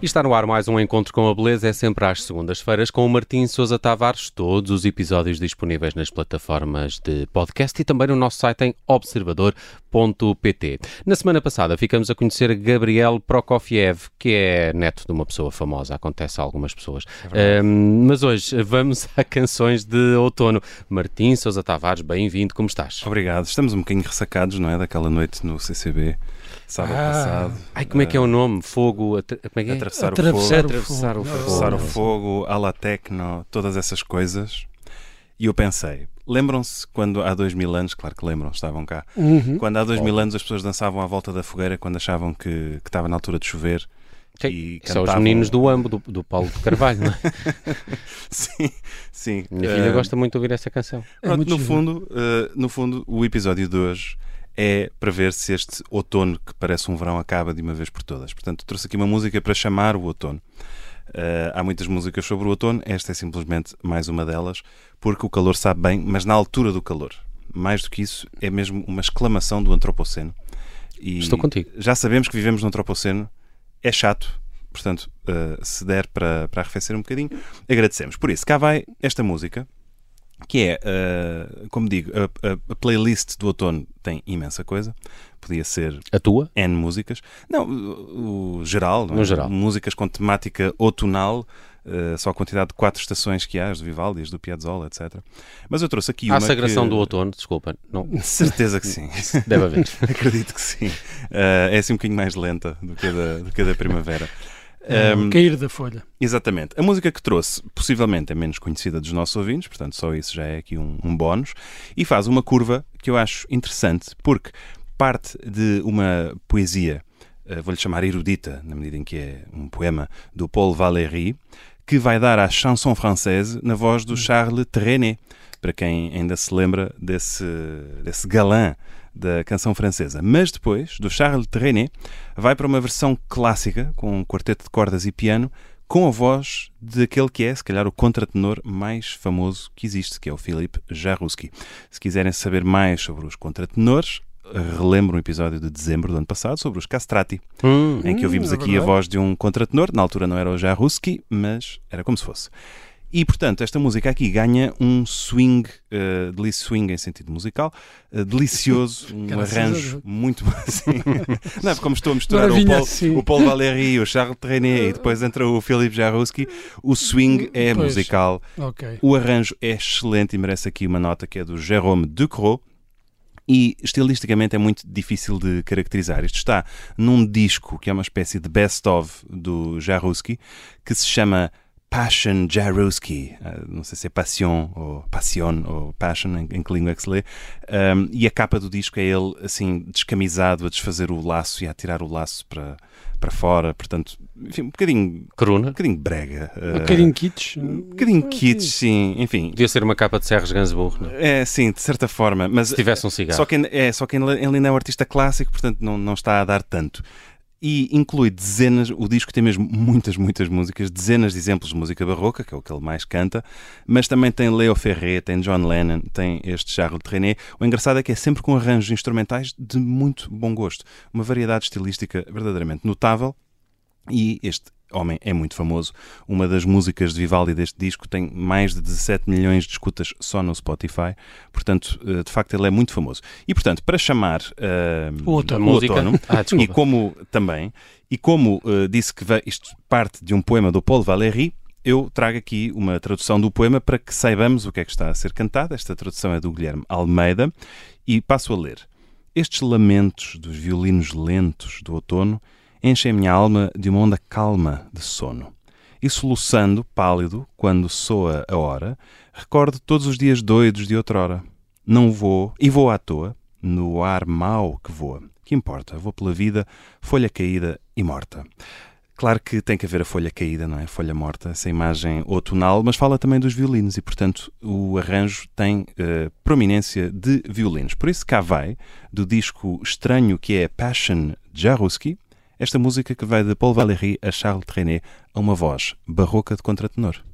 E está no ar mais um encontro com a beleza, é sempre às segundas-feiras com o Martim Sousa Tavares, todos os episódios disponíveis nas plataformas de podcast e também no nosso site em observador.pt. Na semana passada ficamos a conhecer Gabriel Prokofiev, que é neto de uma pessoa famosa, acontece a algumas pessoas. É um, mas hoje vamos a canções de outono. Martim Sousa Tavares, bem-vindo, como estás? Obrigado, estamos um bocadinho ressacados, não é, daquela noite no CCB sábado ah. passado. Ai, como é que é o nome? Fogo, como é que é? Atravessar, atravessar, o fogo. Atravessar o fogo. Atravessar o fogo, a la techno, todas essas coisas. E eu pensei, lembram-se quando há dois mil anos, claro que lembram, estavam cá, uhum. quando há dois mil anos as pessoas dançavam à volta da fogueira quando achavam que, que estava na altura de chover. Sim, e cantavam... são os meninos do Ambo, do, do Paulo de Carvalho, não é? sim, sim. Minha filha uh... gosta muito de ouvir essa canção. É no, fundo, uh, no fundo, o episódio de hoje é para ver se este outono, que parece um verão, acaba de uma vez por todas. Portanto, trouxe aqui uma música para chamar o outono. Uh, há muitas músicas sobre o outono, esta é simplesmente mais uma delas, porque o calor sabe bem, mas na altura do calor. Mais do que isso, é mesmo uma exclamação do antropoceno. E Estou contigo. Já sabemos que vivemos no antropoceno, é chato, portanto, uh, se der para, para arrefecer um bocadinho, agradecemos. Por isso, cá vai esta música que é, uh, como digo, a, a, a, playlist do outono tem imensa coisa. Podia ser a tua? N músicas. Não, o, o geral, no é? geral. Músicas com temática outonal. Uh, só a quantidade de quatro estações que há, as do Vivaldi, as do Piazzolla, etc. Mas eu trouxe aqui há uma. A sagração que... do outono, desculpa. Não... Certeza que sim. Deve haver. Acredito que sim. Uh, é assim um bocadinho mais lenta do que a da, do que a da primavera. Um, cair da folha. Exatamente. A música que trouxe, possivelmente, é menos conhecida dos nossos ouvintes, portanto, só isso já é aqui um, um bónus, e faz uma curva que eu acho interessante, porque parte de uma poesia, uh, vou-lhe chamar erudita, na medida em que é um poema do Paul Valéry, que vai dar à chanson française na voz do Charles Trenet, para quem ainda se lembra desse, desse galã da canção francesa. Mas depois, do Charles Trenet, vai para uma versão clássica, com um quarteto de cordas e piano, com a voz daquele que é, se calhar, o contratenor mais famoso que existe, que é o Philippe Jarouski. Se quiserem saber mais sobre os contratenores, relembro um episódio de dezembro do ano passado sobre os castrati, hum, em que ouvimos hum, aqui a voz de um contratenor. Na altura não era o Jarouski, mas era como se fosse. E, portanto, esta música aqui ganha um swing, uh, delicioso swing em sentido musical, uh, delicioso, um arranjo muito assim. Não é como estou a misturar o Paul, assim. o Paul Valéry, o Charles Trenet e depois entra o Philippe Jarouski. O swing é pois. musical, okay. o arranjo é excelente e merece aqui uma nota que é do Jérôme Ducrot. E estilisticamente é muito difícil de caracterizar. Isto está num disco que é uma espécie de best-of do Jarouski, que se chama Passion Jaruski, uh, não sei se é Passion ou Passion ou Passion, em, em que língua é que se lê, um, e a capa do disco é ele assim descamisado a desfazer o laço e a tirar o laço para, para fora, portanto, enfim, um bocadinho. Corona? Um bocadinho brega. Uh, um bocadinho kitsch. Um bocadinho kitsch, sim, enfim. Podia ser uma capa de Serres Gainsbourg, não é? É, sim, de certa forma. Mas, se tivesse um cigarro. Só que, é, só que ele ainda é um artista clássico, portanto não, não está a dar tanto e inclui dezenas, o disco tem mesmo muitas, muitas músicas, dezenas de exemplos de música barroca, que é o que ele mais canta, mas também tem Leo Ferré, tem John Lennon, tem este Charles Trenet. O engraçado é que é sempre com arranjos instrumentais de muito bom gosto, uma variedade estilística verdadeiramente notável. E este homem é muito famoso. Uma das músicas de Vivaldi deste disco tem mais de 17 milhões de escutas só no Spotify. Portanto, eh, de facto, ele é muito famoso. E, portanto, para chamar uh, o outono, o outono ah, e como também, e como uh, disse que isto parte de um poema do Paul Valéry, eu trago aqui uma tradução do poema para que saibamos o que é que está a ser cantado. Esta tradução é do Guilherme Almeida e passo a ler. Estes lamentos dos violinos lentos do outono enchem minha alma de uma onda calma de sono. E soluçando, pálido, quando soa a hora, recordo todos os dias doidos de outrora. Não vou, e vou à toa, no ar mau que voa. Que importa? Vou pela vida, folha caída e morta. Claro que tem que haver a folha caída, não é? Folha morta, essa imagem outonal, mas fala também dos violinos e, portanto, o arranjo tem uh, prominência de violinos. Por isso, cá vai, do disco estranho que é Passion Jaruski, esta música que vai de Paul Valéry a Charles Trenet a uma voz barroca de contratenor.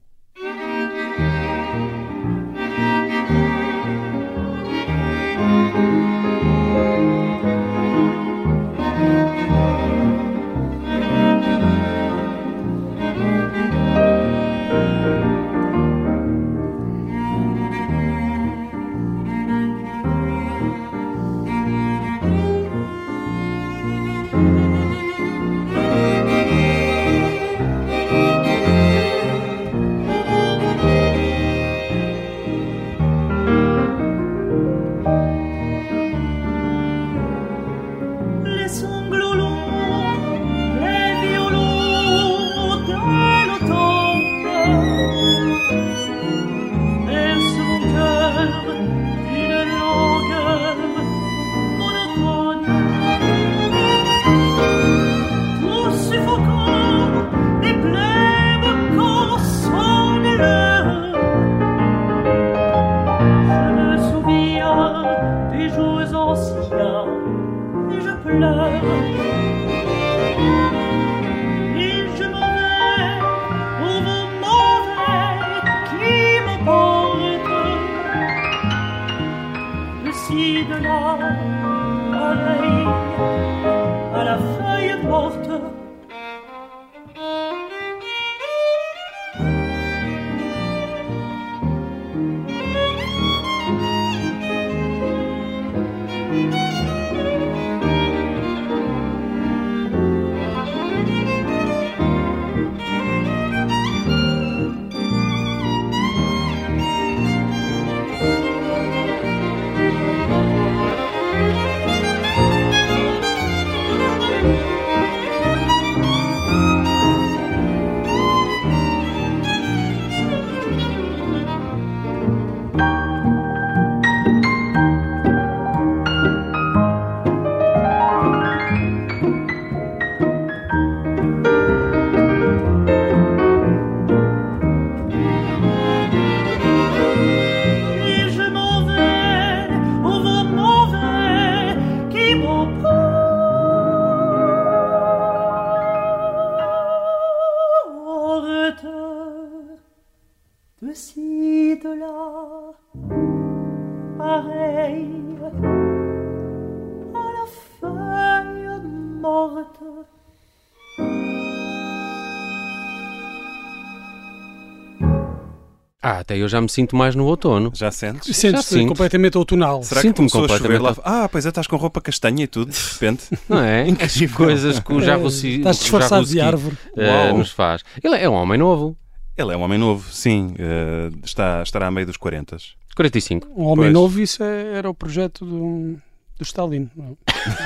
Ah, até eu já me sinto mais no outono. Já sentes? Sentes-te completamente outonal. Será que começou a chover lá? Ah, pois é, estás com roupa castanha e tudo, de repente. Não é? As coisas que o. É, estás disfarçado de árvore. Uh, nos faz. Ele é um homem novo. Ele é um homem novo, sim. Uh, está, estará a meio dos 40. 45. Um homem pois. novo, isso é, era o projeto do, do Stalin.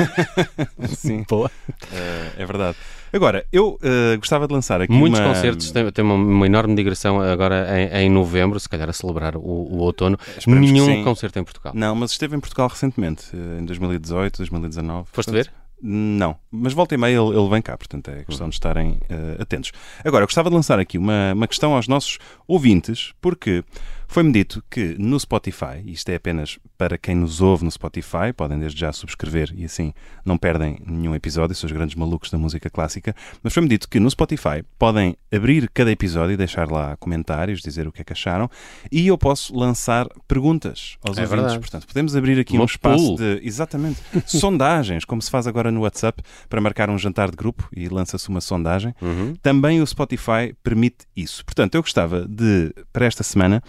sim. Boa. Uh, é verdade. Agora, eu uh, gostava de lançar aqui Muitos uma... concertos têm, têm uma, uma, enorme digressão agora em, em, novembro, se calhar a celebrar o, o outono. Esperemos Nenhum concerto em Portugal. Não, mas esteve em Portugal recentemente, em 2018, 2019. Foste portanto... ver? Não, mas volta e meia ele, ele vem cá, portanto é questão de estarem uh, atentos. Agora, eu gostava de lançar aqui uma, uma questão aos nossos ouvintes, porque foi-me dito que no Spotify, isto é apenas para quem nos ouve no Spotify, podem desde já subscrever e assim não perdem nenhum episódio, são os grandes malucos da música clássica, mas foi-me dito que no Spotify podem abrir cada episódio e deixar lá comentários, dizer o que é que acharam, e eu posso lançar perguntas aos é ouvintes. Verdade. Portanto, podemos abrir aqui Uma um espaço pool. de, exatamente, sondagens, como se faz agora no WhatsApp, para marcar um jantar de grupo e lança-se uma sondagem. Uhum. Também o Spotify permite isso. Portanto, eu gostava de, para esta semana,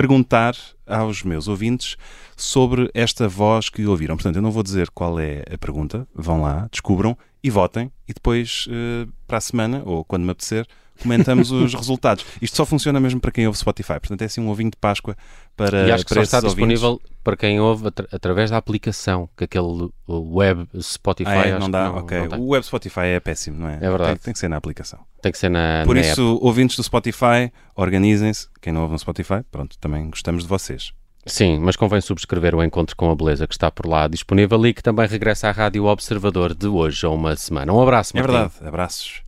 perguntar aos meus ouvintes sobre esta voz que ouviram. Portanto, eu não vou dizer qual é a pergunta, vão lá, descubram e votem, e depois, uh, para a semana, ou quando me apetecer, comentamos os resultados. Isto só funciona mesmo para quem ouve Spotify, portanto é assim um ovinho de Páscoa para E acho que só está disponível ouvintes. para quem ouve atra através da aplicação, que aquele web Spotify ah, é? não dá, não, ok. Não o web Spotify é péssimo, não é? É verdade. Tem, tem que ser na aplicação. Tem que ser na Por na isso, app. ouvintes do Spotify, organizem-se. Quem não ouve no Spotify, pronto, também gostamos de vocês. Sim, mas convém subscrever o Encontro com a Beleza que está por lá disponível e que também regressa à Rádio Observador de hoje a uma semana. Um abraço, É Martim. verdade, abraços.